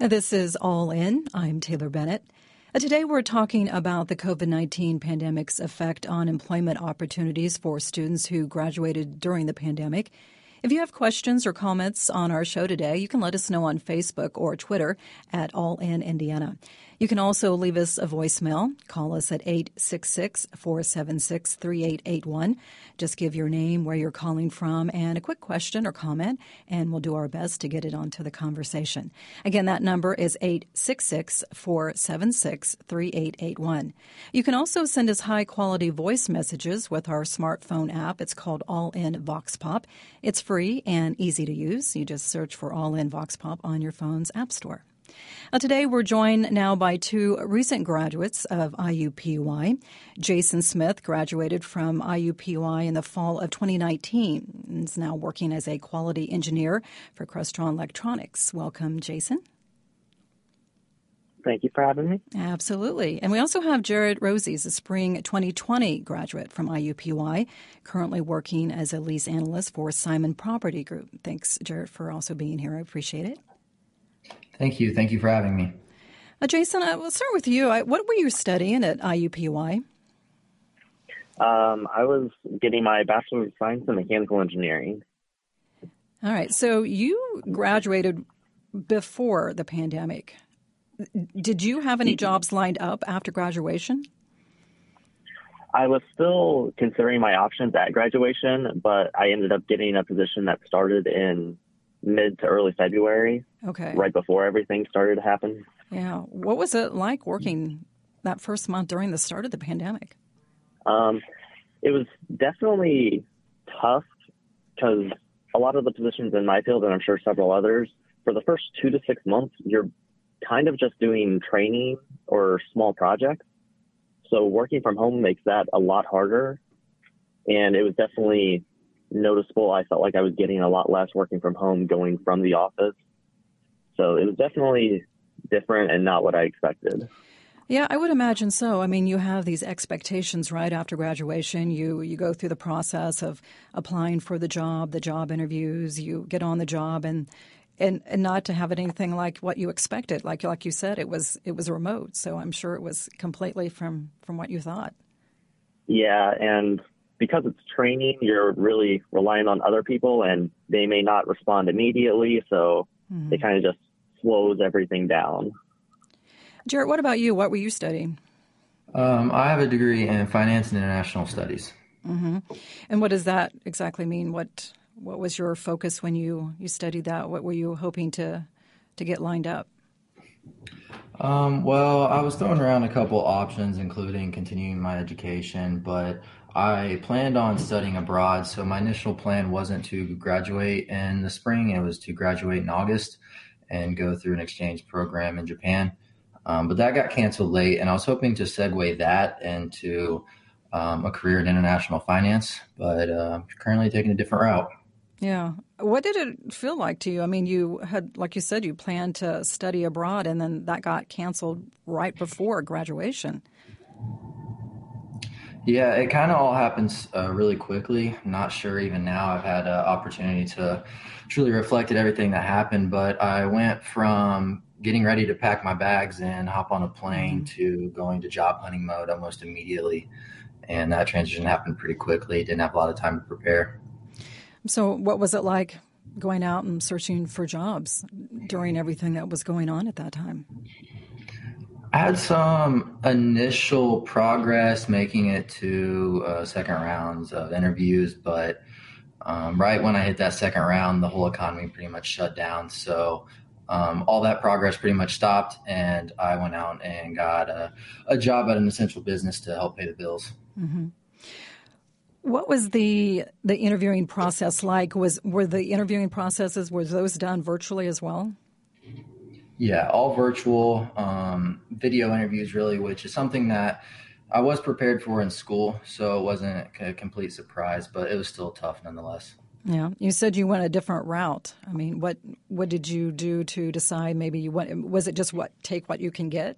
This is All In. I'm Taylor Bennett. Uh, today we're talking about the COVID 19 pandemic's effect on employment opportunities for students who graduated during the pandemic. If you have questions or comments on our show today, you can let us know on Facebook or Twitter at All In Indiana. You can also leave us a voicemail. Call us at 866 476 3881. Just give your name, where you're calling from, and a quick question or comment, and we'll do our best to get it onto the conversation. Again, that number is 866 476 3881. You can also send us high quality voice messages with our smartphone app. It's called All In Vox Pop. It's free and easy to use. You just search for All In Vox Pop on your phone's App Store. Uh, today, we're joined now by two recent graduates of IUPUI. Jason Smith graduated from IUPUI in the fall of 2019 and is now working as a quality engineer for Crestron Electronics. Welcome, Jason. Thank you for having me. Absolutely. And we also have Jarrett Rozzi, a spring 2020 graduate from IUPUI, currently working as a lease analyst for Simon Property Group. Thanks, Jarrett, for also being here. I appreciate it. Thank you. Thank you for having me. Uh, Jason, I will start with you. what were you studying at IUPUI? Um, I was getting my Bachelor of Science in Mechanical Engineering. All right. So you graduated before the pandemic. Did you have any jobs lined up after graduation? I was still considering my options at graduation, but I ended up getting a position that started in mid to early February. Okay. Right before everything started to happen. Yeah. What was it like working that first month during the start of the pandemic? Um, it was definitely tough because a lot of the positions in my field, and I'm sure several others, for the first two to six months, you're kind of just doing training or small projects. So working from home makes that a lot harder. And it was definitely noticeable. I felt like I was getting a lot less working from home going from the office. So it was definitely different and not what I expected. Yeah, I would imagine so. I mean, you have these expectations right after graduation. You you go through the process of applying for the job, the job interviews, you get on the job and and, and not to have anything like what you expected. Like like you said, it was it was remote. So I'm sure it was completely from from what you thought. Yeah, and because it's training, you're really relying on other people and they may not respond immediately. So mm-hmm. it kind of just slows everything down. Jarrett, what about you? What were you studying? Um, I have a degree in finance and international studies. Mm-hmm. And what does that exactly mean? What what was your focus when you, you studied that? What were you hoping to to get lined up? Um, well, I was throwing around a couple options, including continuing my education, but I planned on studying abroad, so my initial plan wasn't to graduate in the spring. It was to graduate in August and go through an exchange program in Japan. Um, but that got canceled late, and I was hoping to segue that into um, a career in international finance, but uh, currently taking a different route. Yeah. What did it feel like to you? I mean, you had, like you said, you planned to study abroad, and then that got canceled right before graduation. Yeah, it kind of all happens uh, really quickly. I'm not sure even now I've had an opportunity to truly reflect at everything that happened, but I went from getting ready to pack my bags and hop on a plane mm-hmm. to going to job hunting mode almost immediately. And that transition happened pretty quickly. Didn't have a lot of time to prepare. So, what was it like going out and searching for jobs during everything that was going on at that time? I had some initial progress making it to uh, second rounds of interviews, but um, right when I hit that second round, the whole economy pretty much shut down. So um, all that progress pretty much stopped, and I went out and got a, a job at an essential business to help pay the bills. Mm-hmm. What was the the interviewing process like? Was were the interviewing processes were those done virtually as well? Yeah, all virtual um, video interviews, really, which is something that I was prepared for in school, so it wasn't a complete surprise, but it was still tough nonetheless. Yeah, you said you went a different route. I mean, what what did you do to decide? Maybe you went. Was it just what take what you can get?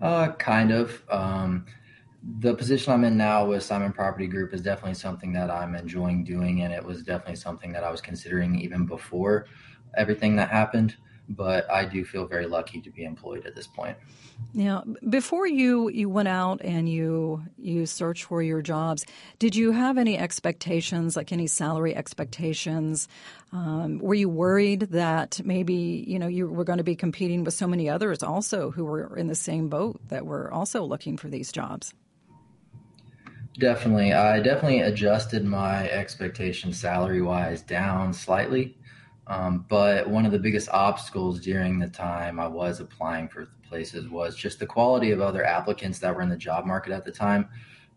Uh, kind of. Um, the position I'm in now with Simon Property Group is definitely something that I'm enjoying doing, and it was definitely something that I was considering even before everything that happened. But I do feel very lucky to be employed at this point. Now, before you you went out and you you searched for your jobs, did you have any expectations, like any salary expectations? Um, were you worried that maybe you know you were going to be competing with so many others also who were in the same boat that were also looking for these jobs? Definitely, I definitely adjusted my expectations salary wise down slightly. Um, but one of the biggest obstacles during the time I was applying for places was just the quality of other applicants that were in the job market at the time.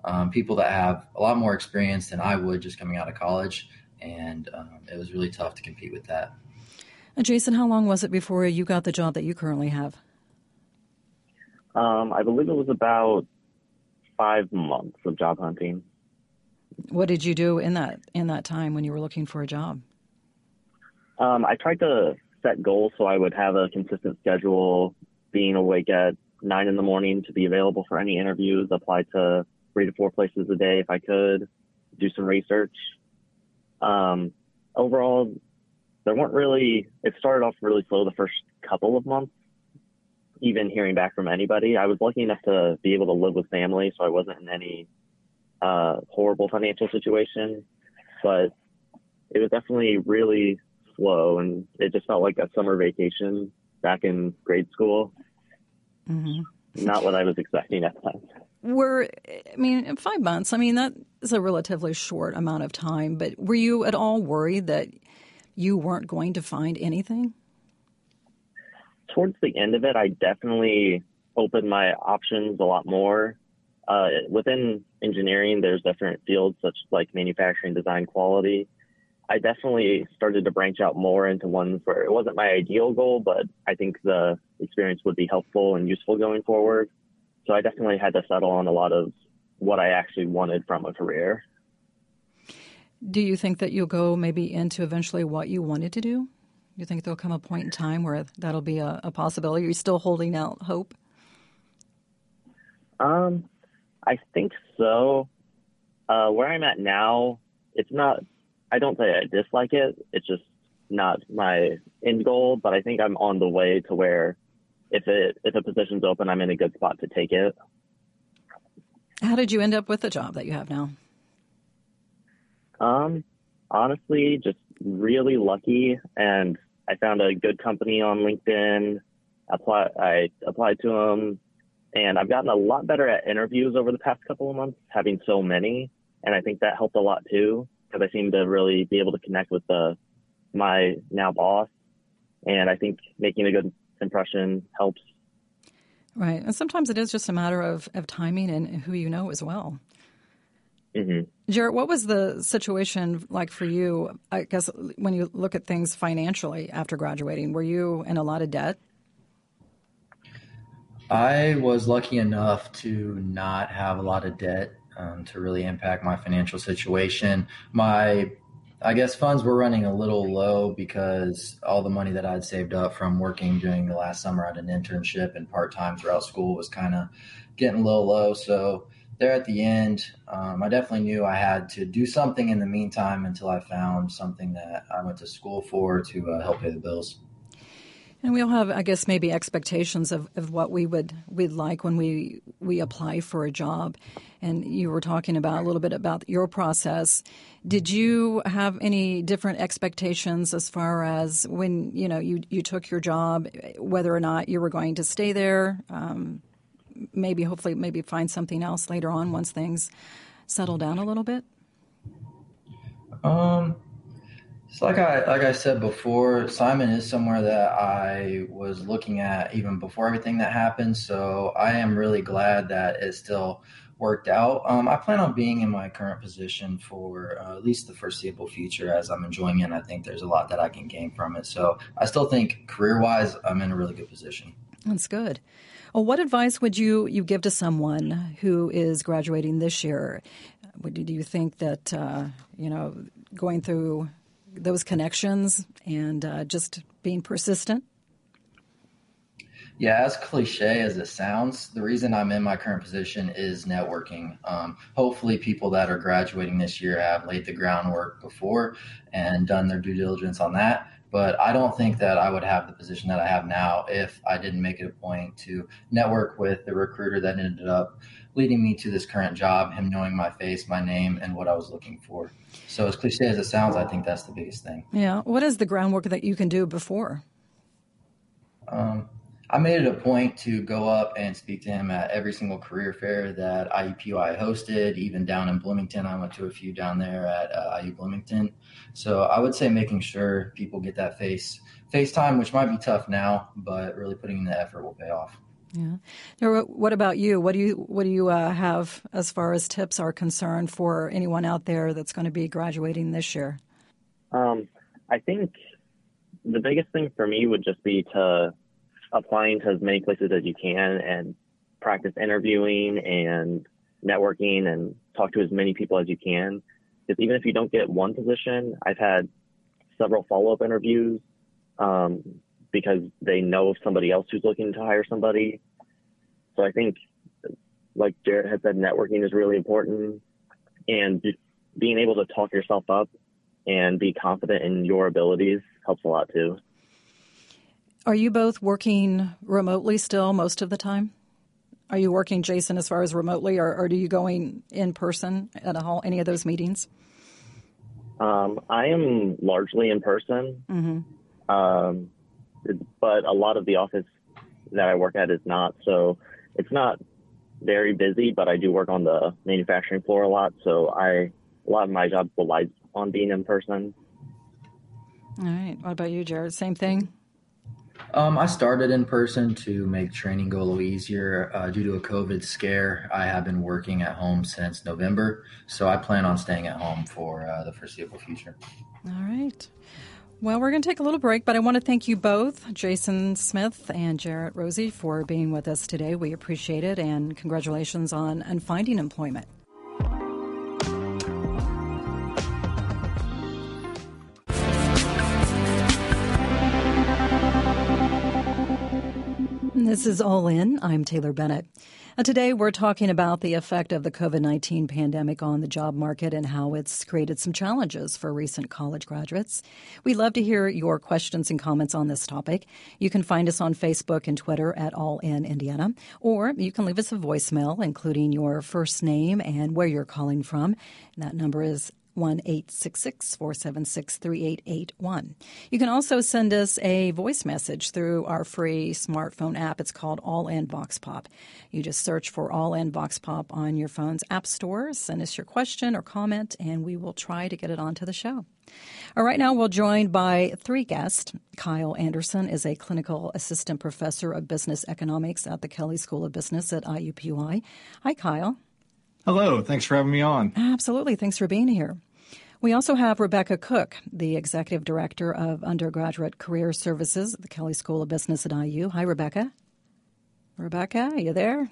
Um, people that have a lot more experience than I would just coming out of college. And um, it was really tough to compete with that. And Jason, how long was it before you got the job that you currently have? Um, I believe it was about five months of job hunting. What did you do in that in that time when you were looking for a job? Um, I tried to set goals so I would have a consistent schedule, being awake at nine in the morning to be available for any interviews, apply to three to four places a day if I could, do some research. Um, overall, there weren't really, it started off really slow the first couple of months, even hearing back from anybody. I was lucky enough to be able to live with family, so I wasn't in any uh, horrible financial situation, but it was definitely really slow and it just felt like a summer vacation back in grade school. Mm-hmm. Not what I was expecting at the time. Were, I mean, five months, I mean, that is a relatively short amount of time, but were you at all worried that you weren't going to find anything? Towards the end of it, I definitely opened my options a lot more. Uh, within engineering, there's different fields such like manufacturing, design, quality. I definitely started to branch out more into ones where it wasn't my ideal goal, but I think the experience would be helpful and useful going forward. So I definitely had to settle on a lot of what I actually wanted from a career. Do you think that you'll go maybe into eventually what you wanted to do? Do you think there'll come a point in time where that'll be a, a possibility? Are you still holding out hope? Um, I think so. Uh, where I'm at now, it's not I don't say I dislike it. It's just not my end goal, but I think I'm on the way to where if it if a position's open, I'm in a good spot to take it. How did you end up with the job that you have now? Um, honestly, just really lucky, and I found a good company on LinkedIn. Apply, I applied to them, and I've gotten a lot better at interviews over the past couple of months, having so many, and I think that helped a lot too because I seem to really be able to connect with the my now boss, and I think making a good impression helps. Right, and sometimes it is just a matter of of timing and who you know as well. Mm-hmm. Jarrett, what was the situation like for you? I guess when you look at things financially after graduating, were you in a lot of debt? I was lucky enough to not have a lot of debt um, to really impact my financial situation. My I guess funds were running a little low because all the money that I'd saved up from working during the last summer at an internship and part time throughout school was kind of getting a little low. So there at the end, um, I definitely knew I had to do something in the meantime until I found something that I went to school for to uh, help pay the bills. And we all have, I guess, maybe expectations of, of what we would we'd like when we we apply for a job. And you were talking about a little bit about your process. Did you have any different expectations as far as when you know you you took your job, whether or not you were going to stay there? Um, maybe, hopefully, maybe find something else later on once things settle down a little bit. Um, so like I like I said before, Simon is somewhere that I was looking at even before everything that happened. So I am really glad that it still worked out. Um, I plan on being in my current position for uh, at least the foreseeable future, as I'm enjoying it. I think there's a lot that I can gain from it. So I still think career wise, I'm in a really good position. That's good. Well, what advice would you, you give to someone who is graduating this year? Do you think that, uh, you know, going through those connections and uh, just being persistent? Yeah, as cliche as it sounds, the reason I'm in my current position is networking. Um, hopefully, people that are graduating this year have laid the groundwork before and done their due diligence on that. But I don't think that I would have the position that I have now if I didn't make it a point to network with the recruiter that ended up leading me to this current job, him knowing my face, my name, and what I was looking for. So, as cliche as it sounds, I think that's the biggest thing. Yeah. What is the groundwork that you can do before? Um, I made it a point to go up and speak to him at every single career fair that IUPUI hosted, even down in Bloomington. I went to a few down there at uh, IU Bloomington. So I would say making sure people get that face FaceTime, which might be tough now, but really putting in the effort will pay off. Yeah. Now, What about you? What do you what do you uh, have as far as tips are concerned for anyone out there that's going to be graduating this year? Um, I think the biggest thing for me would just be to applying to as many places as you can and practice interviewing and networking and talk to as many people as you can. Because even if you don't get one position, I've had several follow up interviews um, because they know of somebody else who's looking to hire somebody. So I think, like Jarrett had said, networking is really important and being able to talk yourself up and be confident in your abilities helps a lot too. Are you both working remotely still most of the time? Are you working, Jason, as far as remotely, or, or are you going in person at all, any of those meetings? Um, I am largely in person, mm-hmm. um, but a lot of the office that I work at is not. So it's not very busy, but I do work on the manufacturing floor a lot. So I a lot of my job relies on being in person. All right. What about you, Jarrett? Same thing. Um, I started in person to make training go a little easier. Uh, due to a COVID scare, I have been working at home since November, so I plan on staying at home for uh, the foreseeable future. All right. Well, we're going to take a little break, but I want to thank you both, Jason Smith and Jarrett Rozzi, for being with us today. We appreciate it, and congratulations on, on finding employment. This is All In. I'm Taylor Bennett. And today we're talking about the effect of the COVID 19 pandemic on the job market and how it's created some challenges for recent college graduates. We'd love to hear your questions and comments on this topic. You can find us on Facebook and Twitter at All In Indiana, or you can leave us a voicemail, including your first name and where you're calling from. And that number is 1 476 3881. You can also send us a voice message through our free smartphone app. It's called All In Vox Pop. You just search for All In Vox Pop on your phone's app store, send us your question or comment, and we will try to get it onto the show. All right, now we're joined by three guests. Kyle Anderson is a clinical assistant professor of business economics at the Kelley School of Business at IUPUI. Hi, Kyle. Hello. Thanks for having me on. Absolutely. Thanks for being here. We also have Rebecca Cook, the Executive Director of Undergraduate Career Services at the Kelley School of Business at IU. Hi, Rebecca. Rebecca, are you there?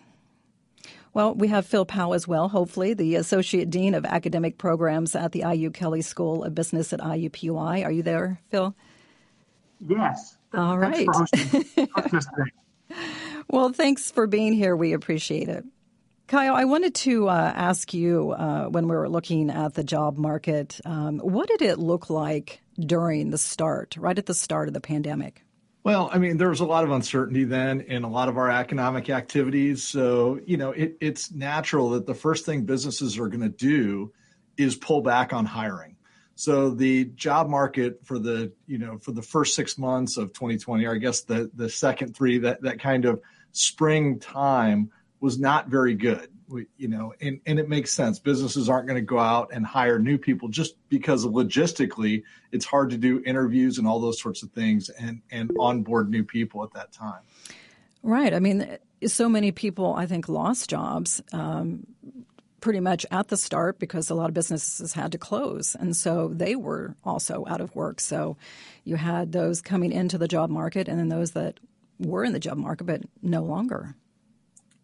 Well, we have Phil Powell as well, hopefully, the Associate Dean of Academic Programs at the IU Kelley School of Business at IUPUI. Are you there, Phil? Yes. All right. well, thanks for being here. We appreciate it. Kyle, I wanted to uh, ask you uh, when we were looking at the job market, um, what did it look like during the start, right at the start of the pandemic? Well, I mean, there was a lot of uncertainty then in a lot of our economic activities. So, you know, it, it's natural that the first thing businesses are going to do is pull back on hiring. So the job market for the, you know, for the first six months of 2020, or I guess the, the second three, that, that kind of spring time was not very good. We, you know, and, and it makes sense. Businesses aren't going to go out and hire new people just because logistically it's hard to do interviews and all those sorts of things and, and onboard new people at that time. Right. I mean, so many people, I think, lost jobs um, pretty much at the start because a lot of businesses had to close. And so they were also out of work. So you had those coming into the job market and then those that were in the job market but no longer.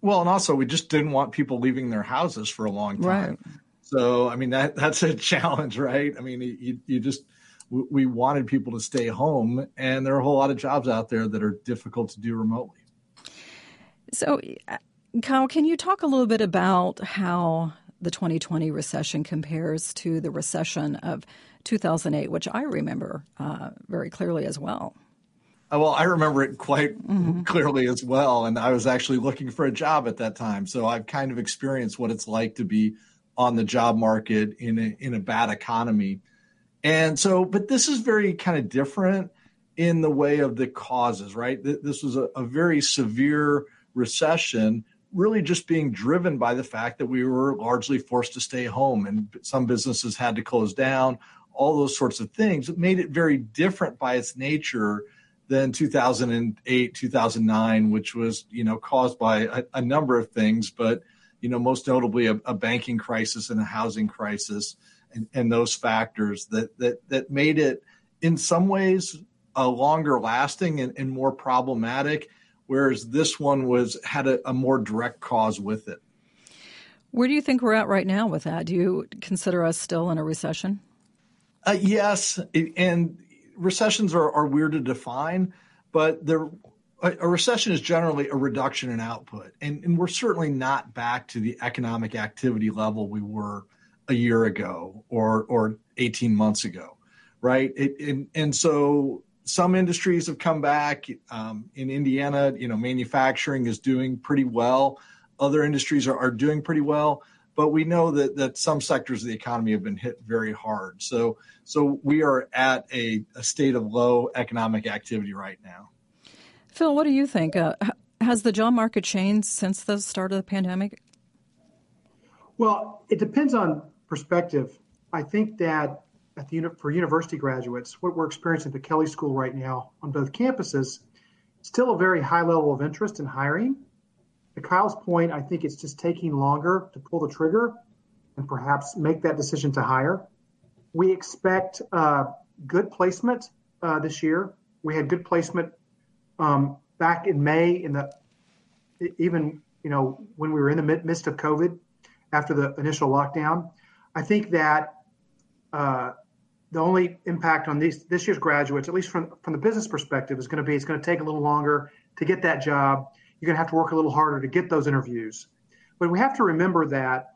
Well, and also we just didn't want people leaving their houses for a long time. Right. So, I mean, that that's a challenge, right? I mean, you, you just, we wanted people to stay home, and there are a whole lot of jobs out there that are difficult to do remotely. So, uh, Kyle, can you talk a little bit about how the 2020 recession compares to the recession of 2008, which I remember uh, very clearly as well. Uh, well, I remember it quite mm-hmm. clearly as well. And I was actually looking for a job at that time. So I've kind of experienced what it's like to be on the job market in a, in a bad economy. And so, but this is very kind of different in the way of the causes, right? This was a, a very severe recession, really just being driven by the fact that we were largely forced to stay home and some businesses had to close down, all those sorts of things. It made it very different by its nature than 2008, 2009, which was, you know, caused by a, a number of things, but, you know, most notably a, a banking crisis and a housing crisis and, and those factors that, that, that made it in some ways a longer lasting and, and more problematic, whereas this one was had a, a more direct cause with it. Where do you think we're at right now with that? Do you consider us still in a recession? Uh, yes, and recessions are, are weird to define, but a, a, recession is generally a reduction in output. And, and we're certainly not back to the economic activity level we were a year ago or, or 18 months ago, right? It, and, and so some industries have come back. Um, in Indiana, you know, manufacturing is doing pretty well. Other industries are, are doing pretty well but we know that that some sectors of the economy have been hit very hard. So so we are at a, a state of low economic activity right now. Phil, what do you think? Uh, has the job market changed since the start of the pandemic? Well, it depends on perspective. I think that at the for university graduates, what we're experiencing at the Kelley School right now on both campuses, still a very high level of interest in hiring to Kyle's point, I think it's just taking longer to pull the trigger and perhaps make that decision to hire. We expect uh, good placement uh, this year. We had good placement um, back in May, in the even you know when we were in the midst of COVID after the initial lockdown. I think that uh, the only impact on these this year's graduates, at least from from the business perspective, is going to be it's going to take a little longer to get that job you're going to have to work a little harder to get those interviews. But we have to remember that,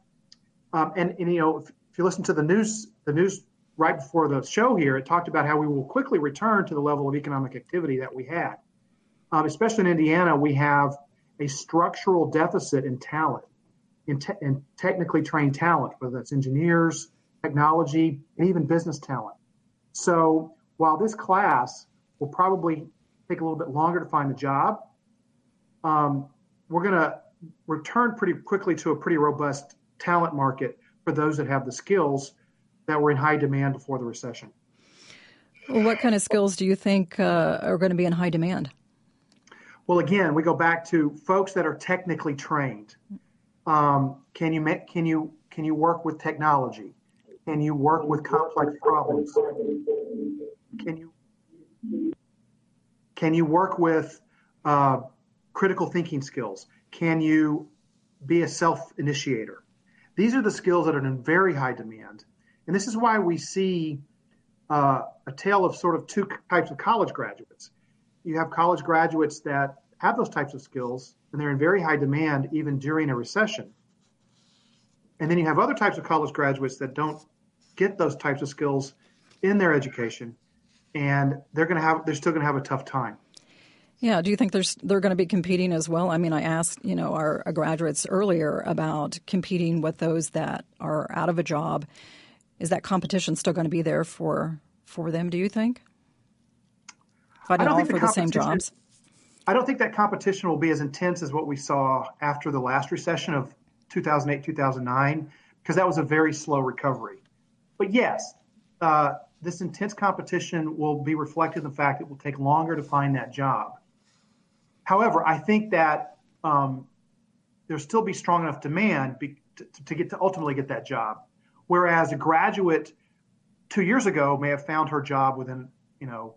um, and, and, you know, if, if, you listen to the news, the news right before the show here, it talked about how we will quickly return to the level of economic activity that we had. Um, especially in Indiana, we have a structural deficit in talent, in, te- in technically trained talent, whether that's engineers, technology, and even business talent. So while this class will probably take a little bit longer to find a job, um, we're going to return pretty quickly to a pretty robust talent market for those that have the skills that were in high demand before the recession. Well, what kind of skills do you think uh, are going to be in high demand? Well, again, we go back to folks that are technically trained. Um, can you can you can you work with technology? Can you work with complex problems? Can you can you work with uh, critical thinking skills? Can you be a self initiator? These are the skills that are in very high demand. And this is why we see uh, a tale of sort of two types of college graduates. You have college graduates that have those types of skills and they're in very high demand even during a recession. And then you have other types of college graduates that don't get those types of skills in their education and they're going to have they're still going to have a tough time. Yeah. Do you think there's they're going to be competing as well? I mean, I asked you know our, graduates earlier about competing with those that are out of a job. Is that competition still going to be there for for them? Do you think? Fighting all for the, the same jobs. I don't think that competition will be as intense as what we saw after the last recession of 2008 2009 because that was a very slow recovery. But yes, uh, this intense competition will be reflected in the fact it will take longer to find that job. However, I think that um, there'll still be strong enough demand be, to, to, get to ultimately get that job. Whereas a graduate two years ago may have found her job within, you know,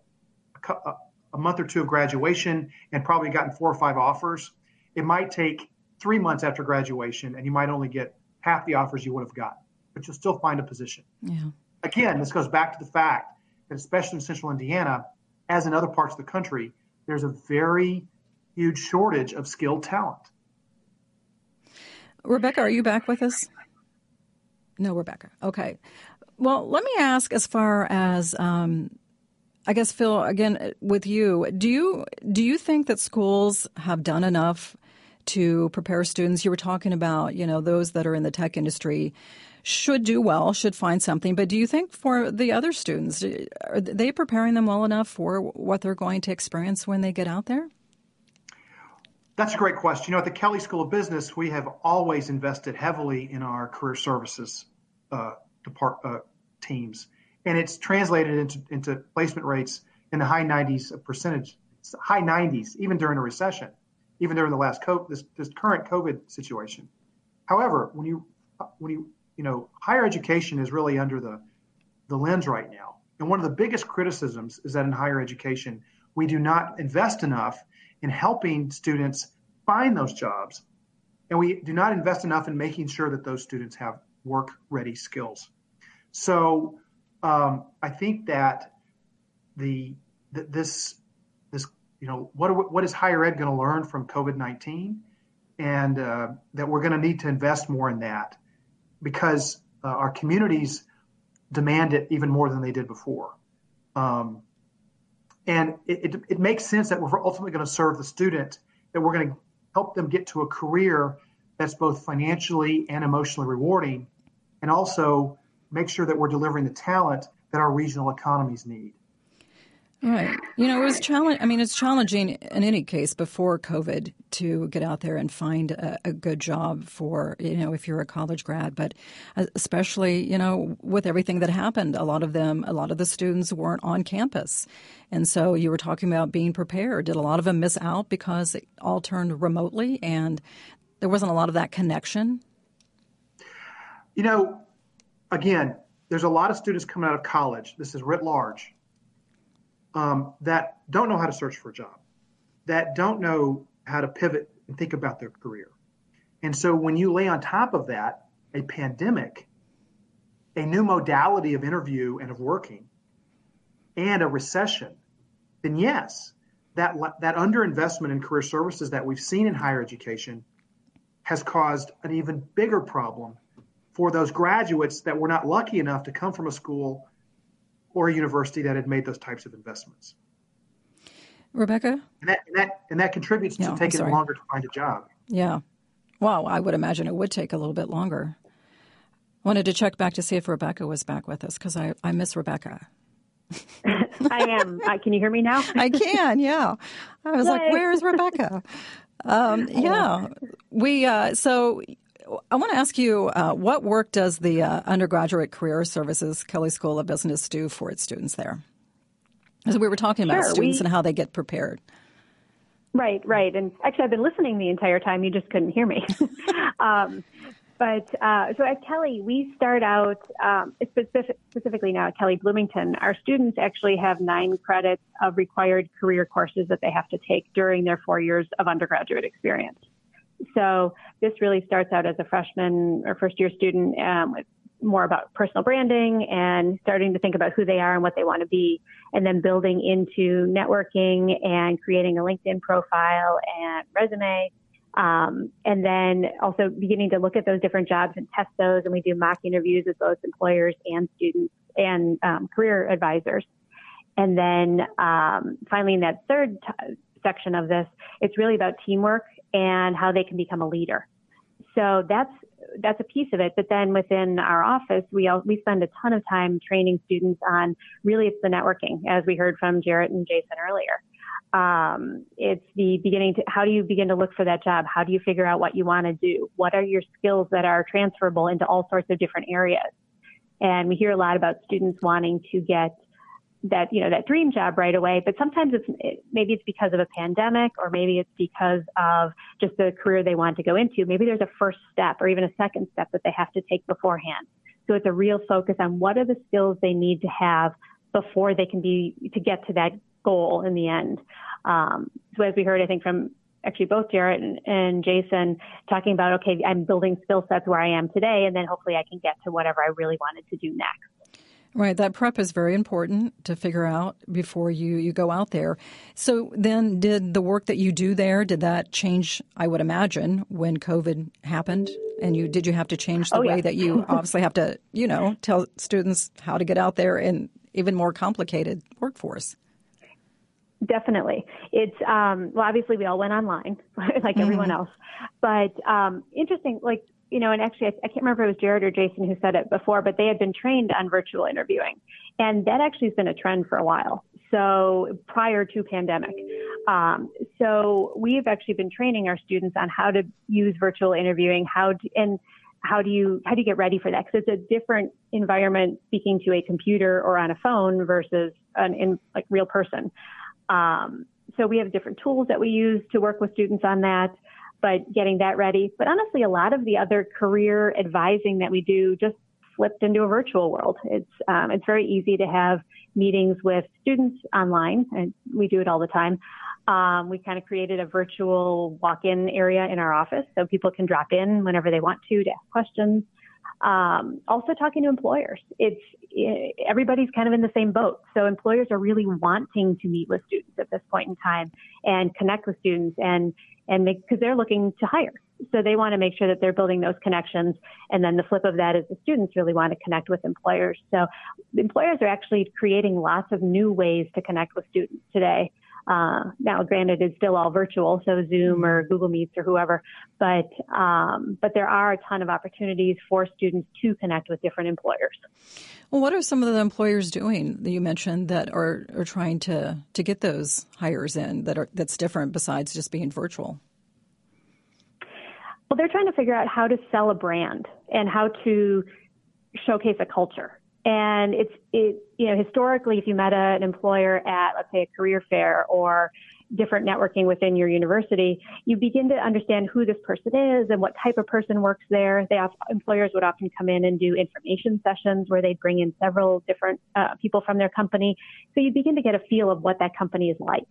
a, a month or two of graduation and probably gotten four or five offers. It might take three months after graduation, and you might only get half the offers you would have gotten, but you'll still find a position. Yeah. Again, this goes back to the fact that, especially in central Indiana, as in other parts of the country, there's a very huge shortage of skilled talent. Rebecca, are you back with us? No, Rebecca. Okay. Well, let me ask as far as um, I guess Phil again with you. Do you do you think that schools have done enough to prepare students? You were talking about you know those that are in the tech industry should do well, should find something. But do you think for the other students, are they preparing them well enough for what they're going to experience when they get out there? That's a great question. You know, at the Kelley School of Business, we have always invested heavily in our career services uh, depart, uh, teams, and it's translated into, into placement rates in the high 90s percentage, high 90s, even during a recession, even during the last COVID, this, this current COVID situation. However, when you when you you know, higher education is really under the, the lens right now. And one of the biggest criticisms is that in higher education, we do not invest enough in helping students find those jobs. And we do not invest enough in making sure that those students have work ready skills. So um, I think that the, this, this, you know, what, what is higher ed going to learn from COVID 19? And uh, that we're going to need to invest more in that because uh, our communities demand it even more than they did before. Um, and it, it, it, makes sense that we're ultimately going to serve the student, that we're going to help them get to a career that's both financially and emotionally rewarding, and also make sure that we're delivering the talent that our regional economies need. Right. You know, it was challenge. I mean, it's challenging in any case before COVID to get out there and find a, a, good job for you know if you're a college grad, but uh, especially you know with everything that happened, a lot of them, a lot of the students weren't on campus, and so you were talking about being prepared. Did a lot of them miss out because it all turned remotely and there wasn't a lot of that connection? You know, again, there's a lot of students coming out of college. This is writ large um, that don't know how to search for a job, that don't know how to pivot and think about their career. And so when you lay on top of that a pandemic, a new modality of interview and of working, and a recession, then yes, that that underinvestment in career services that we've seen in higher education has caused an even bigger problem for those graduates that were not lucky enough to come from a school or a university that had made those types of investments. Rebecca? And that, and that, and that contributes no, to taking longer to find a job. Yeah. Well, I would imagine it would take a little bit longer. Wanted to check back to see if Rebecca was back with us because I, I miss Rebecca. I am. Uh, can you hear me now? I can, yeah. I was Yay. like, where's Rebecca? Um, yeah. We, uh, so I want to ask you uh, what work does the uh, undergraduate career services Kelley School of Business do for its students there? As we were talking about sure, students we, and how they get prepared. Right, right. And actually, I've been listening the entire time. You just couldn't hear me. um, but uh, so at Kelley, we start out um, specific, specifically now at Kelley Bloomington. Our students actually have nine credits of required career courses that they have to take during their four years of undergraduate experience. So this really starts out as a freshman or first year student um, with more about personal branding and starting to think about who they are and what they want to be, and then building into networking and creating a LinkedIn profile and resume. Um, and then also beginning to look at those different jobs and test those. And we do mock interviews with both employers and students and um, career advisors. And then um, finally, in that third t- section of this, it's really about teamwork and how they can become a leader. So that's that's a piece of it. But then within our office, we all, we spend a ton of time training students on really it's the networking, as we heard from Jarrett and Jason earlier. Um, it's the beginning to how do you begin to look for that job? How do you figure out what you want to do? What are your skills that are transferable into all sorts of different areas? And we hear a lot about students wanting to get that you know that dream job right away but sometimes it's it, maybe it's because of a pandemic or maybe it's because of just the career they want to go into. Maybe there's a first step or even a second step that they have to take beforehand. So it's a real focus on what are the skills they need to have before they can be to get to that goal in the end. Um, so as we heard i think from actually both Jarrett and, and Jason talking about, okay, I'm building skill sets where I am today, and then hopefully I can get to whatever I really wanted to do next. Right, that prep is very important to figure out before you, you go out there. So then did the work that you do there, did that change, I would imagine, when COVID happened? And you did you have to change the oh, way yeah. that you obviously have to, you know, tell students how to get out there in even more complicated workforce? Definitely. It's, um, well, obviously we all went online like mm-hmm. everyone else, but, um, interesting, like, you know, and actually I, I, can't remember if it was Jarrett or Jason who said it before, but they had been trained on virtual interviewing and that actually has been a trend for a while. So prior to pandemic. Um, so we've actually been training our students on how to use virtual interviewing, how to, and how do you how do you get ready for that? Because it's a different environment speaking to a computer or on a phone versus an in like real person. Um, so we have different tools that we use to work with students on that, but getting that ready. But honestly, a lot of the other career advising that we do just flipped into a virtual world. It's um, it's very easy to have meetings with students online, and we do it all the time. Um, we kind of created a virtual walk-in area in our office so people can drop in whenever they want to to ask questions. Um, also talking to employers. It's it, everybody's kind of in the same boat. So employers are really wanting to meet with students at this point in time and connect with students and and make because they're looking to hire. So they want to make sure that they're building those connections. And then the flip of that is the students really want to connect with employers. So employers are actually creating lots of new ways to connect with students today. Uh, now, granted, it's still all virtual, so Zoom or Google Meets or whoever, but um, but there are a ton of opportunities for students to connect with different employers. Well, what are some of the employers doing that you mentioned that are, are trying to to get those hires in that are that's different besides just being virtual? Well, they're trying to figure out how to sell a brand and how to showcase a culture. And it's, it, you know, historically, if you met a, an employer at, let's say, a career fair or different networking within your university, you begin to understand who this person is and what type of person works there. They have, employers would often come in and do information sessions where they'd bring in several different uh, people from their company. So you begin to get a feel of what that company is like.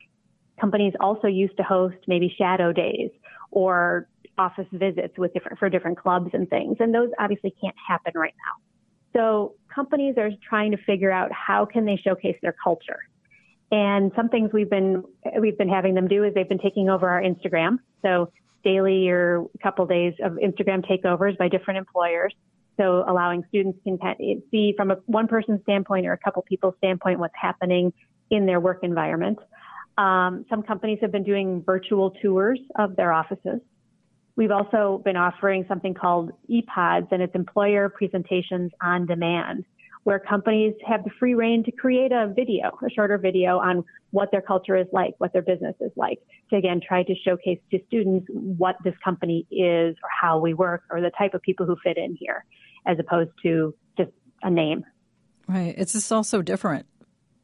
Companies also used to host maybe shadow days or office visits with different for different clubs and things, and those obviously can't happen right now. So companies are trying to figure out how can they showcase their culture. And some things we've been we've been having them do is they've been taking over our Instagram. So daily or a couple days of Instagram takeovers by different employers. So allowing students can see from a one person standpoint or a couple people's standpoint what's happening in their work environment. Um, some companies have been doing virtual tours of their offices. We've also been offering something called ePods, and it's employer presentations on demand, where companies have the free reign to create a video, a shorter video on what their culture is like, what their business is like, to again try to showcase to students what this company is or how we work or the type of people who fit in here, as opposed to just a name. Right. It's just all so different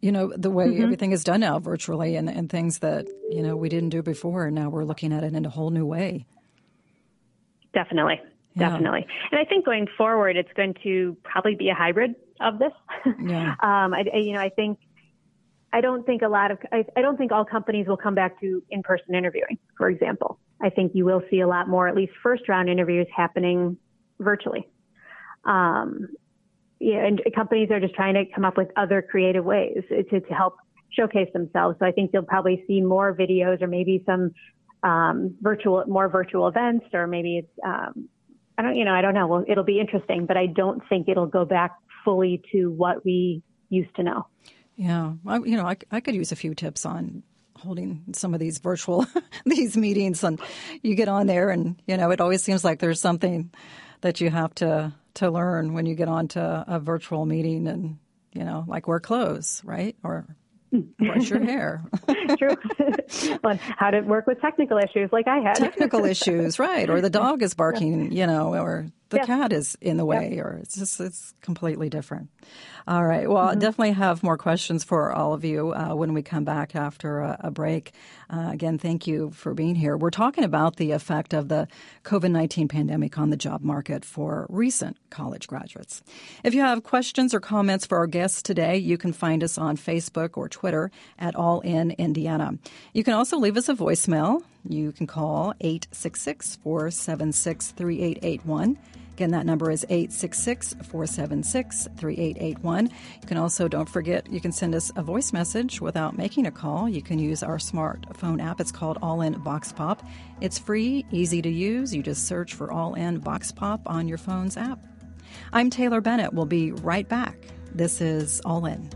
you know the way mm-hmm. everything is done now virtually and, and things that you know we didn't do before and now we're looking at it in a whole new way Definitely. Yeah. Definitely. And I think going forward, it's going to probably be a hybrid of this. Yeah. um, I, you know, I think, I don't think a lot of, I, I don't think all companies will come back to in-person interviewing, for example. I think you will see a lot more, at least first round interviews happening virtually. Um, yeah, and companies are just trying to come up with other creative ways to, to help showcase themselves. So I think you'll probably see more videos or maybe some um, virtual, more virtual events, or maybe it's, um, I don't, you know, I don't know. Well, it'll be interesting, but I don't think it'll go back fully to what we used to know. Yeah, I, you know, I, I could use a few tips on holding some of these virtual these meetings, and you get on there, and you know, it always seems like there's something that you have to to learn when you get onto a virtual meeting, and you know, like wear clothes, right, or brush your hair. True. well, how to work with technical issues like I had. technical issues, right. Or the dog is barking, you know, or the cat is in the way, or it's just, it's completely different. All right. Well, mm-hmm. definitely have more questions for all of you uh, when we come back after a, a break. Uh, again, thank you for being here. We're talking about the effect of the COVID 19 pandemic on the job market for recent college graduates. If you have questions or comments for our guests today, you can find us on Facebook or Twitter at All In Indiana. You can also leave us a voicemail. You can call 866 476 3881. Again, that number is 866 476 3881. You can also, don't forget, you can send us a voice message without making a call. You can use our smartphone app. It's called All In Vox Pop. It's free, easy to use. You just search for All In Vox Pop on your phone's app. I'm Taylor Bennett. We'll be right back. This is All In.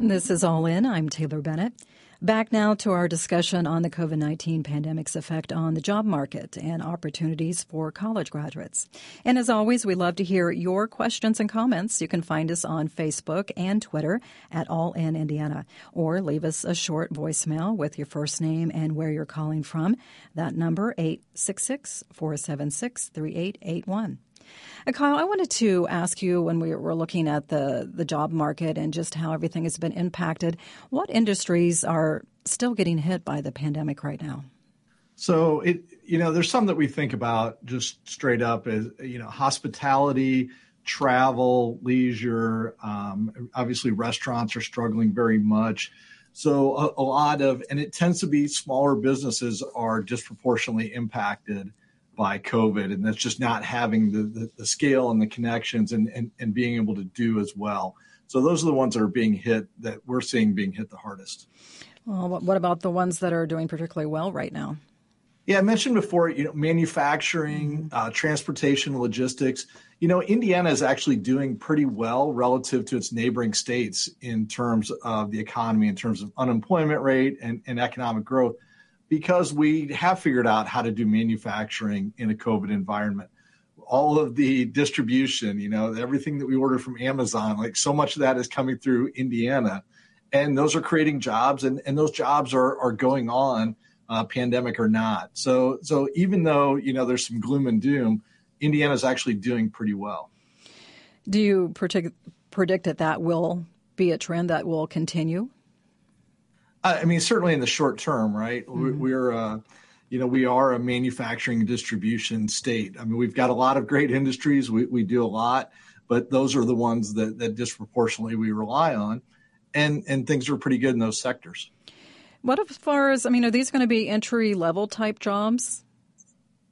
This is All In. I'm Taylor Bennett. Back now to our discussion on the COVID 19 pandemic's effect on the job market and opportunities for college graduates. And as always, we love to hear your questions and comments. You can find us on Facebook and Twitter at All In Indiana, or leave us a short voicemail with your first name and where you're calling from. That number, 866 476 3881. Uh, Kyle, I wanted to ask you when we were looking at the, the job market and just how everything has been impacted, what industries are still getting hit by the pandemic right now? So it you know there's some that we think about just straight up as you know hospitality, travel, leisure. Um, obviously, restaurants are struggling very much. So a, a, lot of and it tends to be smaller businesses are disproportionately impacted by COVID, and that's just not having the, the, the scale and the connections and, and, and being able to do as well. So those are the ones that are being hit that we're seeing being hit the hardest. Well, what about the ones that are doing particularly well right now? Yeah, I mentioned before, you know, manufacturing, mm-hmm. uh, transportation, logistics. You know, Indiana is actually doing pretty well relative to its neighboring states in terms of the economy, in terms of unemployment rate and, and economic growth because we have figured out how to do manufacturing in a COVID environment. All of the distribution, you know, everything that we order from Amazon, like so much of that is coming through Indiana. And those are creating jobs, and, and those jobs are, are going on, uh, pandemic or not. So, so even though, you know, there's some gloom and doom, Indiana is actually doing pretty well. Do you predict, predict that that will be a trend that will continue? I mean, certainly in the short term, right? Mm-hmm. We're, uh, you know, we are a manufacturing distribution state. I mean, we've got a lot of great industries. We, we do a lot, but those are the ones that, that disproportionately we rely on. And, and things are pretty good in those sectors. What as far as, I mean, are these going to be entry level type jobs?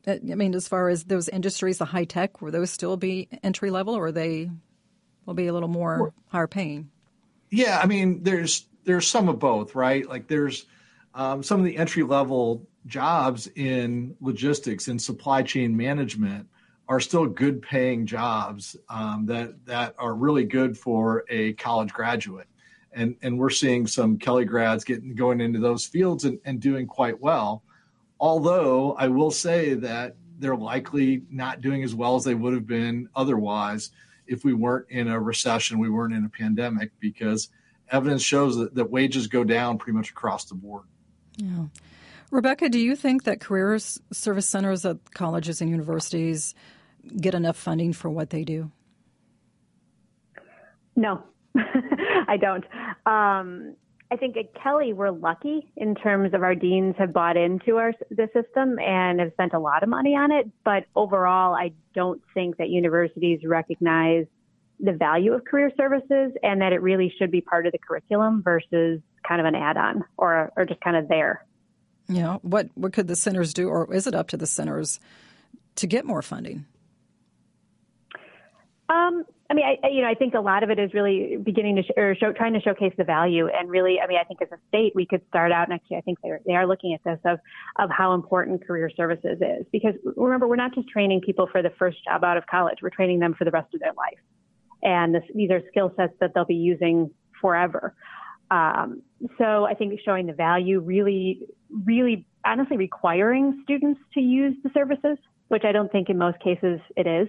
Uh, I mean, as far as those industries, the high tech, will those still be entry level or they will be a little more higher paying? Yeah, I mean, there's there's some of both, right? Like there's um, some of the entry level jobs in logistics and supply chain management are still good paying jobs um, that that are really good for a college graduate. And, and we're seeing some Kelley grads getting going into those fields and, and doing quite well. Although I will say that they're likely not doing as well as they would have been otherwise if we weren't in a recession, we weren't in a pandemic, because evidence shows that, that wages go down pretty much across the board. Yeah. Rebecca, do you think that career service centers at colleges and universities get enough funding for what they do? No, I don't. Um, I think at Kelley, we're lucky in terms of our deans have bought into our the system and have spent a lot of money on it. But overall, I don't think that universities recognize the value of career services and that it really should be part of the curriculum versus kind of an add-on or or just kind of there. Yeah, what what could the centers do, or is it up to the centers to get more funding? Um, I mean, I, you know, I think a lot of it is really beginning to sh- or show, trying to showcase the value, and really, I mean, I think as a state we could start out next year. I think they're they are looking at this of of how important career services is because remember we're not just training people for the first job out of college; we're training them for the rest of their life and this, these are skill sets that they'll be using forever. Um, so I think showing the value, really, really honestly requiring students to use the services, which I don't think in most cases it is.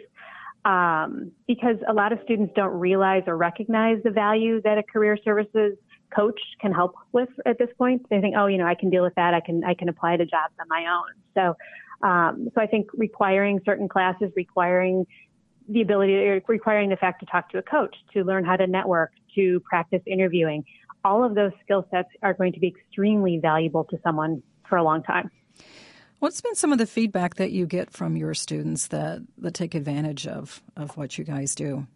Um, because a lot of students don't realize or recognize the value that a career services coach can help with at this point. They think, oh, you know, I can deal with that. I can I can apply to jobs on my own. So, um, so I think requiring certain classes, requiring the ability, requiring the fact to talk to a coach, to learn how to network, to practice interviewing. All of those skill sets are going to be extremely valuable to someone for a long time. What's been some of the feedback that you get from your students that, that take advantage of, of what you guys do?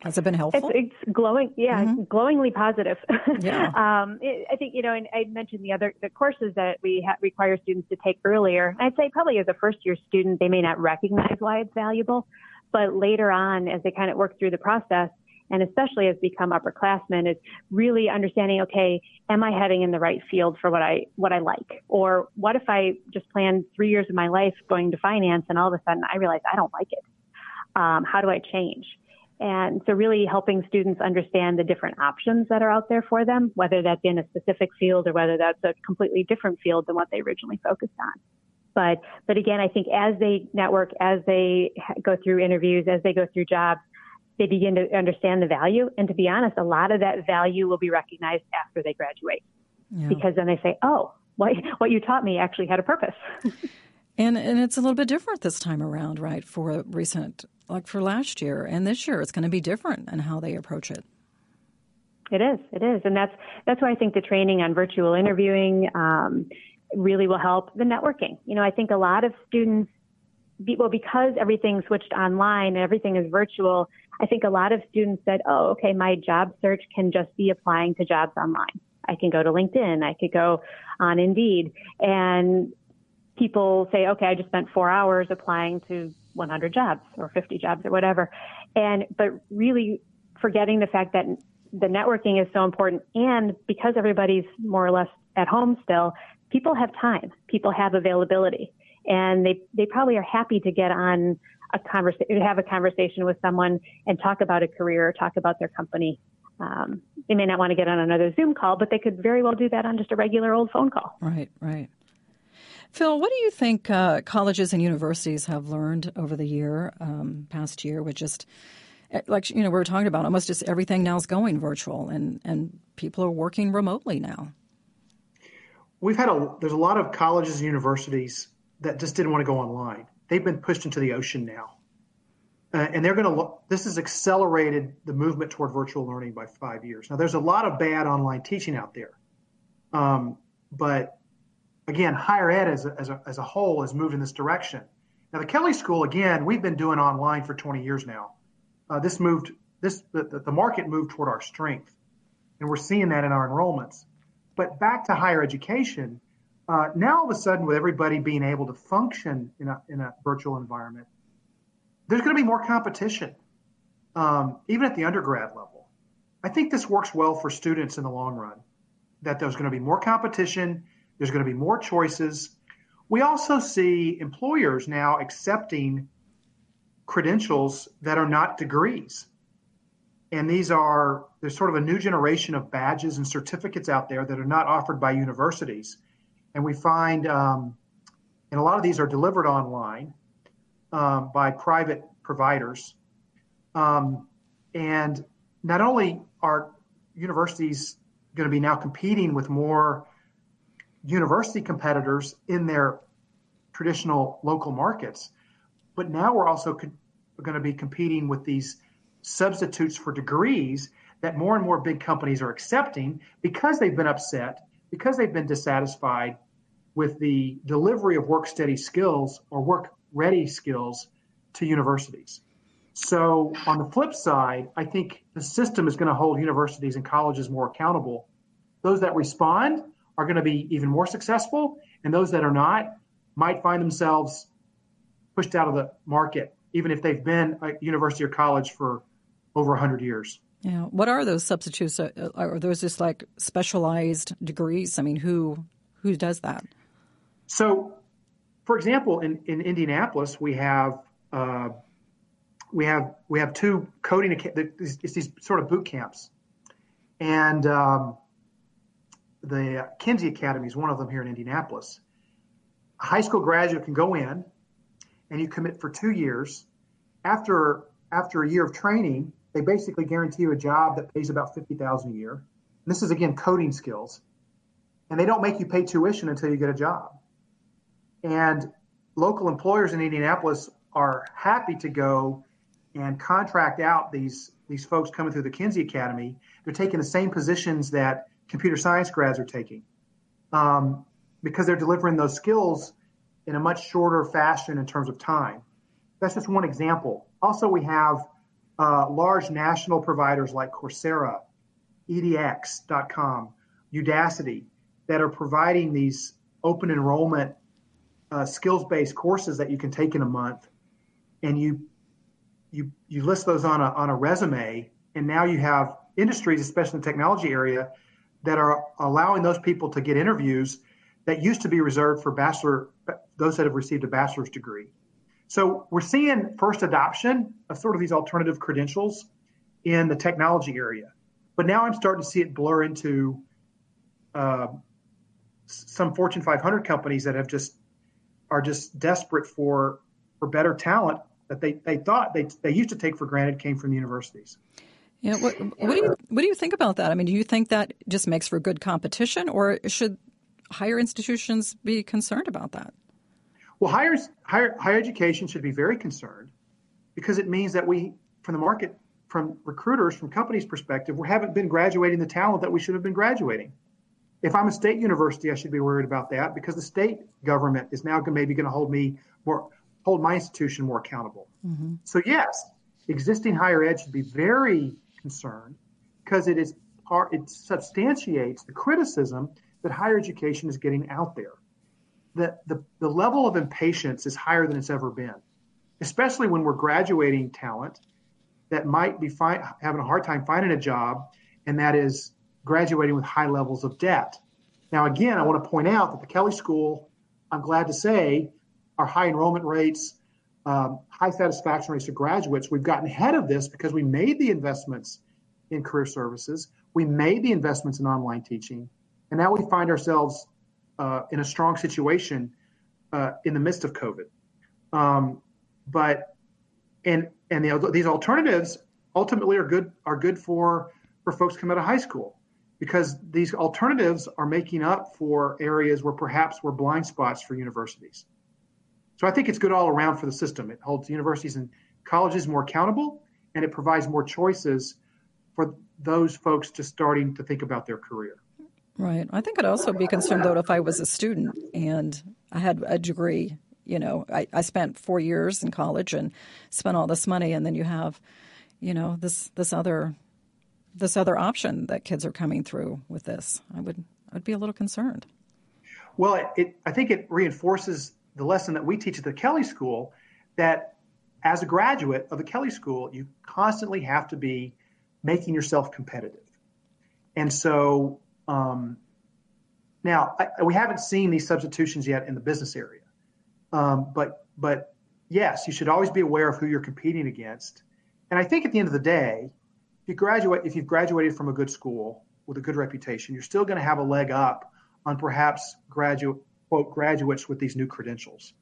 Has it been helpful? It's, it's glowing, yeah, mm-hmm. glowingly positive. Yeah. um, it, I think you know, and I mentioned the other the courses that we ha- require students to take earlier. I'd say probably as a first year student, they may not recognize why it's valuable, but later on, as they kind of work through the process, and especially as become upperclassmen, is really understanding, okay, am I heading in the right field for what I what I like? Or what if I just plan three years of my life going to finance and all of a sudden I realize I don't like it? Um, how do I change? And so really helping students understand the different options that are out there for them, whether that's in a specific field or whether that's a completely different field than what they originally focused on. But, but again, I think as they network, as they go through interviews, as they go through jobs, they begin to understand the value. And to be honest, a lot of that value will be recognized after they graduate yeah. because then they say, oh, what, what you taught me actually had a purpose. and, and it's a little bit different this time around, right? For a recent, like for last year and this year, it's going to be different in how they approach it. It is, it is, and that's that's why I think the training on virtual interviewing um, really will help the networking. You know, I think a lot of students, well, because everything switched online and everything is virtual, I think a lot of students said, oh, okay, my job search can just be applying to jobs online. I can go to LinkedIn. I could go on Indeed. And people say, okay, I just spent four hours applying to 100 jobs or 50 jobs or whatever. And, but really forgetting the fact that the networking is so important. And because everybody's more or less at home still, people have time. People have availability and they, they probably are happy to get on a conversation, have a conversation with someone and talk about a career talk about their company. Um, they may not want to get on another Zoom call, but they could very well do that on just a regular old phone call. Right, right. Phil, what do you think uh, colleges and universities have learned over the year, um, past year, with just eh, like you know we were talking about almost just everything now is going virtual and and people are working remotely now. We've had a there's a lot of colleges and universities that just didn't want to go online they've been pushed into the ocean now. Uh, and they're going to look, this has accelerated the movement toward virtual learning by five years. Now, there's a lot of bad online teaching out there. Um, but again, higher ed as a, as, a, as a whole has moved in this direction. Now, the Kelley School, again, we've been doing online for 20 years now. Uh, this moved, this the, the market moved toward our strength, and we're seeing that in our enrollments. But back to higher education, uh, now, all of a sudden, with everybody being able to function in a, in a virtual environment, there's going to be more competition, um, even at the undergrad level. I think this works well for students in the long run, that there's going to be more competition, there's going to be more choices. We also see employers now accepting credentials that are not degrees. And these are, there's sort of a new generation of badges and certificates out there that are not offered by universities and we find, um, and a lot of these are delivered online um, by private providers. Um, and not only are universities going to be now competing with more university competitors in their traditional local markets, but now we're also co- going to be competing with these substitutes for degrees that more and more big companies are accepting because they've been upset, because they've been dissatisfied with the delivery of work steady skills or work ready skills to universities. So, on the flip side, I think the system is going to hold universities and colleges more accountable. Those that respond are going to be even more successful, and those that are not might find themselves pushed out of the market, even if they've been a university or college for over 100 years. Yeah. What are those substitutes? Uh, are those just like specialized degrees? I mean, who who does that? So, for example, in, in Indianapolis, we have uh, we have we have two coding it's these sort of boot camps, and um, the Kenzie Academy is one of them here in Indianapolis. A high school graduate can go in, and you commit for two years. After after a year of training, they basically guarantee you a job that pays about fifty thousand a year. And this is again coding skills, and they don't make you pay tuition until you get a job. And local employers in Indianapolis are happy to go and contract out these these folks coming through the Kenzie Academy. They're taking the same positions that computer science grads are taking um, because they're delivering those skills in a much shorter fashion in terms of time. That's just one example. Also, we have uh, large national providers like Coursera, edX.com, Udacity, that are providing these open enrollment uh, skills-based courses that you can take in a month, and you you you list those on a on a resume, and now you have industries, especially in the technology area, that are allowing those people to get interviews that used to be reserved for bachelor those that have received a bachelor's degree. So we're seeing first adoption of sort of these alternative credentials in the technology area, but now I'm starting to see it blur into uh, some Fortune 500 companies that have just are just desperate for for better talent that they, they thought they, they used to take for granted came from the universities. Yeah, what, what do you what do you think about that? I mean, do you think that just makes for good competition, or should higher institutions be concerned about that? Well, higher, higher, higher education should be very concerned because it means that we, from the market, from recruiters, from companies' perspective, we haven't been graduating the talent that we should have been graduating. If I'm a state university, I should be worried about that because the state government is now maybe going to hold me more, hold my institution more accountable. Mm-hmm. So yes, existing higher ed should be very concerned because it is part, it substantiates the criticism that higher education is getting out there That the, the level of impatience is higher than it's ever been, especially when we're graduating talent that might be fi- having a hard time finding a job, and that is graduating with high levels of debt. Now, again, I want to point out that the Kelley School, I'm glad to say, our high enrollment rates, um, high satisfaction rates of graduates, we've gotten ahead of this because we made the investments in career services, we made the investments in online teaching, and now we find ourselves uh, in a strong situation uh, in the midst of COVID. Um, but and and the, these alternatives ultimately are good are good for for folks coming out of high school because these alternatives are making up for areas where perhaps were blind spots for universities. So I think it's good all around for the system. It holds universities and colleges more accountable, and it provides more choices for those folks just starting to think about their career. Right. I think I'd also be concerned, though, if I was a student and I had a degree. You know, I, I spent four years in college and spent all this money, and then you have, you know, this this other this other option that kids are coming through with this. I would I'd be a little concerned. Well, it, it, I think it reinforces the lesson that we teach at the Kelley School that as a graduate of the Kelley School, you constantly have to be making yourself competitive. And so um, now, I, we haven't seen these substitutions yet in the business area, um, but but yes, you should always be aware of who you're competing against. And I think at the end of the day, if you graduate, if you've graduated from a good school with a good reputation, you're still going to have a leg up on perhaps graduate quote graduates with these new credentials.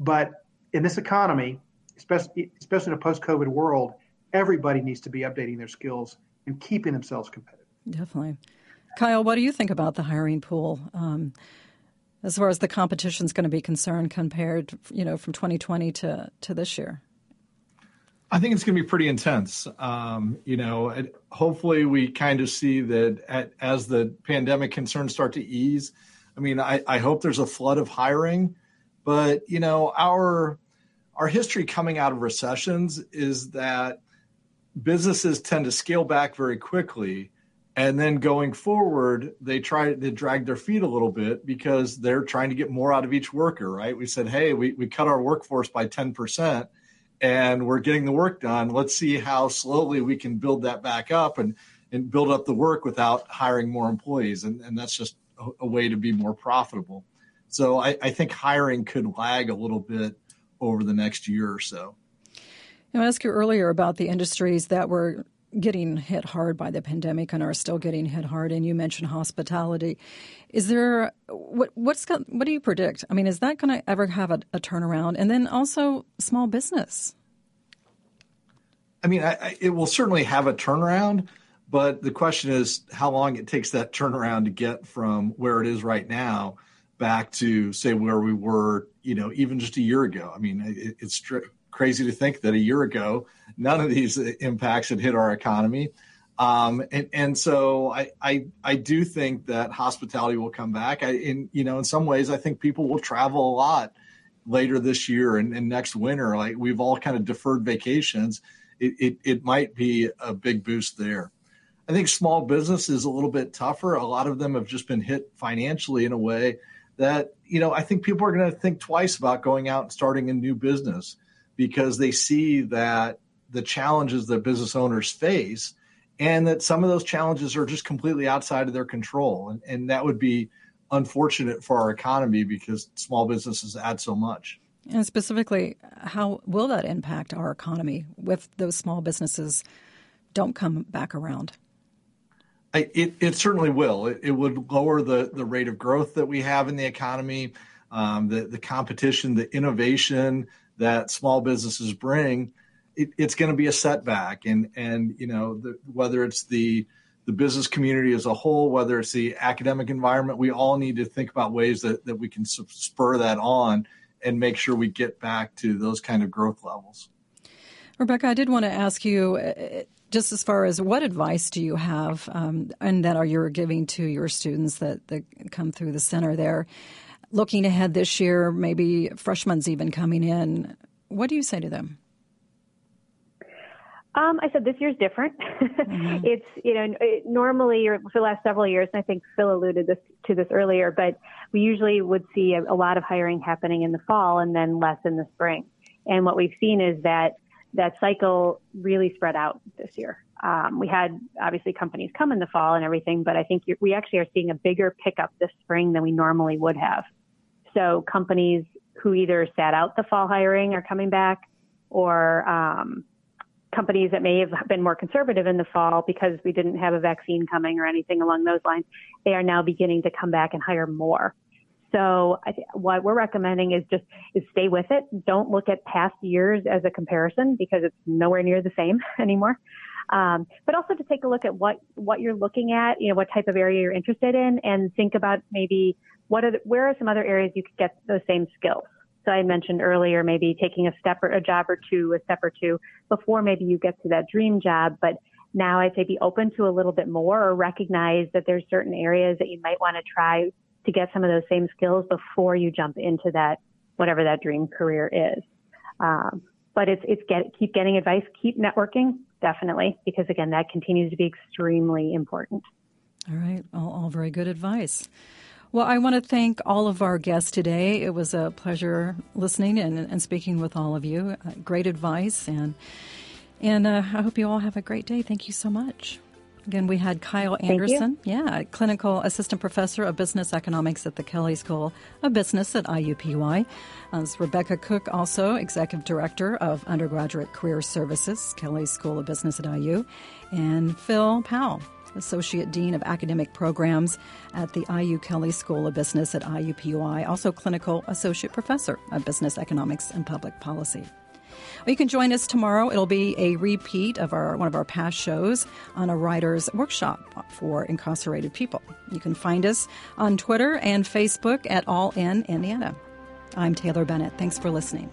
But in this economy, especially especially in a post-COVID world, everybody needs to be updating their skills and keeping themselves competitive. Definitely. Kyle, what do you think about the hiring pool? Um, as far as the competition is going to be concerned, compared, you know, from 2020 to to this year. I think it's going to be pretty intense. Um, you know, hopefully we kind of see that at, as the pandemic concerns start to ease. I mean, I, I hope there's a flood of hiring, but you know, our our history coming out of recessions is that businesses tend to scale back very quickly and then going forward they try to drag their feet a little bit because they're trying to get more out of each worker right? We said hey we, we cut our workforce by 10% and we're getting the work done. Let's see how slowly we can build that back up and and build up the work without hiring more employees. And, and that's just a, way to be more profitable so I, I think hiring could lag a little bit over the next year or so I asked you earlier about the industries that were getting hit hard by the pandemic and are still getting hit hard. And you mentioned hospitality. Is there what what's got, what do you predict? I mean, is that going to ever have a, a, turnaround? And then also small business. I mean, I, I, it will certainly have a turnaround, but the question is how long it takes that turnaround to get from where it is right now back to say where we were, you know, even just a year ago. I mean, it, it's crazy to think that a year ago, none of these impacts had hit our economy. Um, and, and so I, I, I do think that hospitality will come back. I, in, you know, in some ways, I think people will travel a lot later this year and, and next winter. Like we've all kind of deferred vacations. it, it, it might be a big boost there. I think small business is a little bit tougher. A lot of them have just been hit financially in a way that, you know, I think people are going to think twice about going out and starting a new business because they see that the challenges that business owners face and that some of those challenges are just completely outside of their control. And, and that would be unfortunate for our economy because small businesses add so much. And specifically, how will that impact our economy if those small businesses don't come back around? It, certainly will. It, would lower the, rate of growth that we have in the economy, um, the, competition, the innovation that small businesses bring. It, it's going to be a setback. And, and you know, the, whether it's the, the business community as a whole, whether it's the academic environment, we all need to think about ways that, that we can spur that on and make sure we get back to those kind of growth levels. Rebecca, I did want to ask you uh, just as far as what advice do you have um, and that are you giving to your students that, that come through the center there looking ahead this year maybe freshmen even coming in what do you say to them um, I said this year's different. Mm-hmm. it's you know it, normally or for the last several years, and I think Phil alluded this, to this earlier, but we usually would see a, a lot of hiring happening in the fall and then less in the spring. And what we've seen is that that cycle really spread out this year. Um, we had obviously companies come in the fall and everything, but I think we actually are seeing a bigger pickup this spring than we normally would have. So companies who either sat out the fall hiring are coming back, or um, companies that may have been more conservative in the fall because we didn't have a vaccine coming or anything along those lines, they are now beginning to come back and hire more. So th- what we're recommending is just is stay with it. Don't look at past years as a comparison because it's nowhere near the same anymore. Um, but also to take a look at what what you're looking at, you know, what type of area you're interested in, and think about maybe what are the, where are some other areas you could get those same skills. So I mentioned earlier, maybe taking a step or a job or two, a step or two before maybe you get to that dream job. But now I'd say be open to a little bit more or recognize that there's certain areas that you might want to try to get some of those same skills before you jump into that, whatever that dream career is. Um, but it's, it's get, keep getting advice, keep networking, definitely, because again, that continues to be extremely important. All right. All, all very good advice. Well, I want to thank all of our guests today. It was a pleasure listening and, and speaking with all of you. Uh, great advice, and and uh, I hope you all have a great day. Thank you so much. Again, we had Kyle Anderson, yeah, clinical assistant professor of business economics at the Kelley School of Business at IUPUI. As uh, Rebecca Cook, also executive director of undergraduate career services, Kelley School of Business at IU, and Phil Powell, Associate Dean of Academic Programs at the IU Kelley School of Business at IUPUI, also Clinical Associate Professor of Business Economics and Public Policy. You can join us tomorrow. It'll be a repeat of our one of our past shows on a writer's workshop for incarcerated people. You can find us on Twitter and Facebook at All In Indiana. I'm Taylor Bennett. Thanks for listening.